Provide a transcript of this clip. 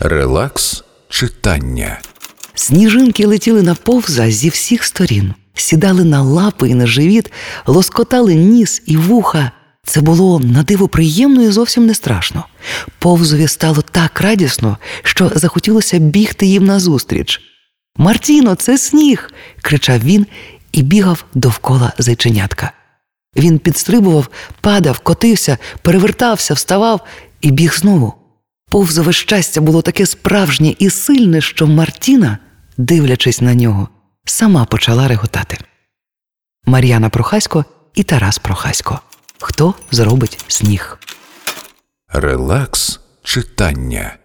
Релакс читання. Сніжинки летіли на повза зі всіх сторін, сідали на лапи і на живіт, лоскотали ніс і вуха. Це було на диво приємно і зовсім не страшно. Повзові стало так радісно, що захотілося бігти їм назустріч. Мартіно, це сніг. кричав він і бігав довкола зайченятка. Він підстрибував, падав, котився, перевертався, вставав і біг знову. Повзове щастя було таке справжнє і сильне, що Мартіна, дивлячись на нього, сама почала реготати. Мар'яна Прохасько і Тарас Прохасько. Хто зробить сніг? Релакс читання.